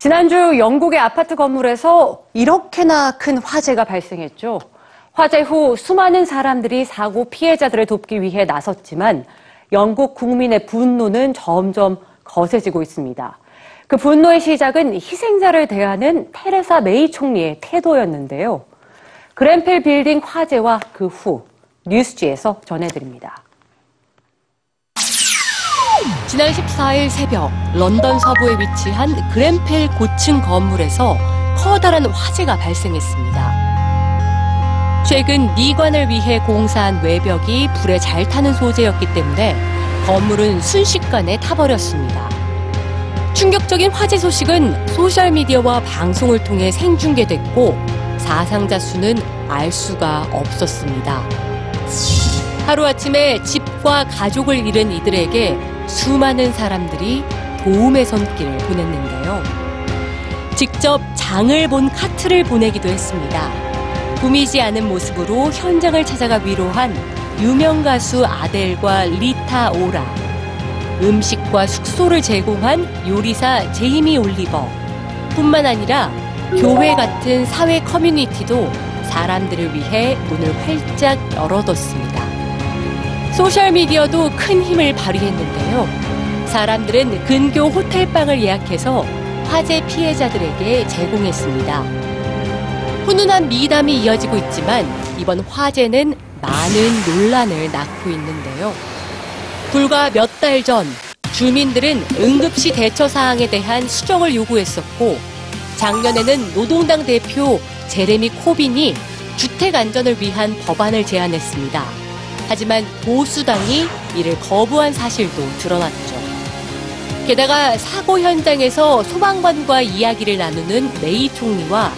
지난주 영국의 아파트 건물에서 이렇게나 큰 화재가 발생했죠. 화재 후 수많은 사람들이 사고 피해자들을 돕기 위해 나섰지만 영국 국민의 분노는 점점 거세지고 있습니다. 그 분노의 시작은 희생자를 대하는 테레사 메이 총리의 태도였는데요. 그랜필 빌딩 화재와 그 후 뉴스지에서 전해드립니다. 지난 14일 새벽 런던 서부에 위치한 그랜펠 고층 건물에서 커다란 화재가 발생했습니다. 최근 미관을 위해 공사한 외벽이 불에 잘 타는 소재였기 때문에 건물은 순식간에 타버렸습니다. 충격적인 화재 소식은 소셜미디어와 방송을 통해 생중계됐고 사상자 수는 알 수가 없었습니다. 하루아침에 집과 가족을 잃은 이들에게 수많은 사람들이 도움의 손길을 보냈는데요. 직접 장을 본 카트를 보내기도 했습니다. 꾸미지 않은 모습으로 현장을 찾아가 위로한 유명 가수 아델과 리타 오라, 음식과 숙소를 제공한 요리사 제이미 올리버, 뿐만 아니라 교회 같은 사회 커뮤니티도 사람들을 위해 문을 활짝 열어뒀습니다. 소셜미디어도 큰 힘을 발휘했는데요. 사람들은 근교 호텔방을 예약해서 화재 피해자들에게 제공했습니다. 훈훈한 미담이 이어지고 있지만 이번 화재는 많은 논란을 낳고 있는데요. 불과 몇 달 전 주민들은 응급시 대처 사항에 대한 수정을 요구했었고 작년에는 노동당 대표 제레미 코빈이 주택 안전을 위한 법안을 제안했습니다. 하지만 보수당이 이를 거부한 사실도 드러났죠. 게다가 사고 현장에서 소방관과 이야기를 나누는 메이 총리와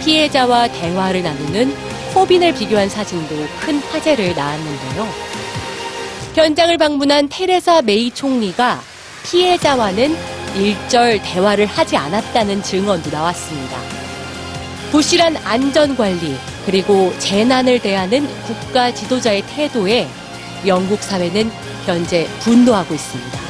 피해자와 대화를 나누는 코빈을 비교한 사진도 큰 화제를 낳았는데요. 현장을 방문한 테레사 메이 총리가 피해자와는 일절 대화를 하지 않았다는 증언도 나왔습니다. 부실한 안전관리, 그리고 재난을 대하는 국가 지도자의 태도에 영국 사회는 현재 분노하고 있습니다.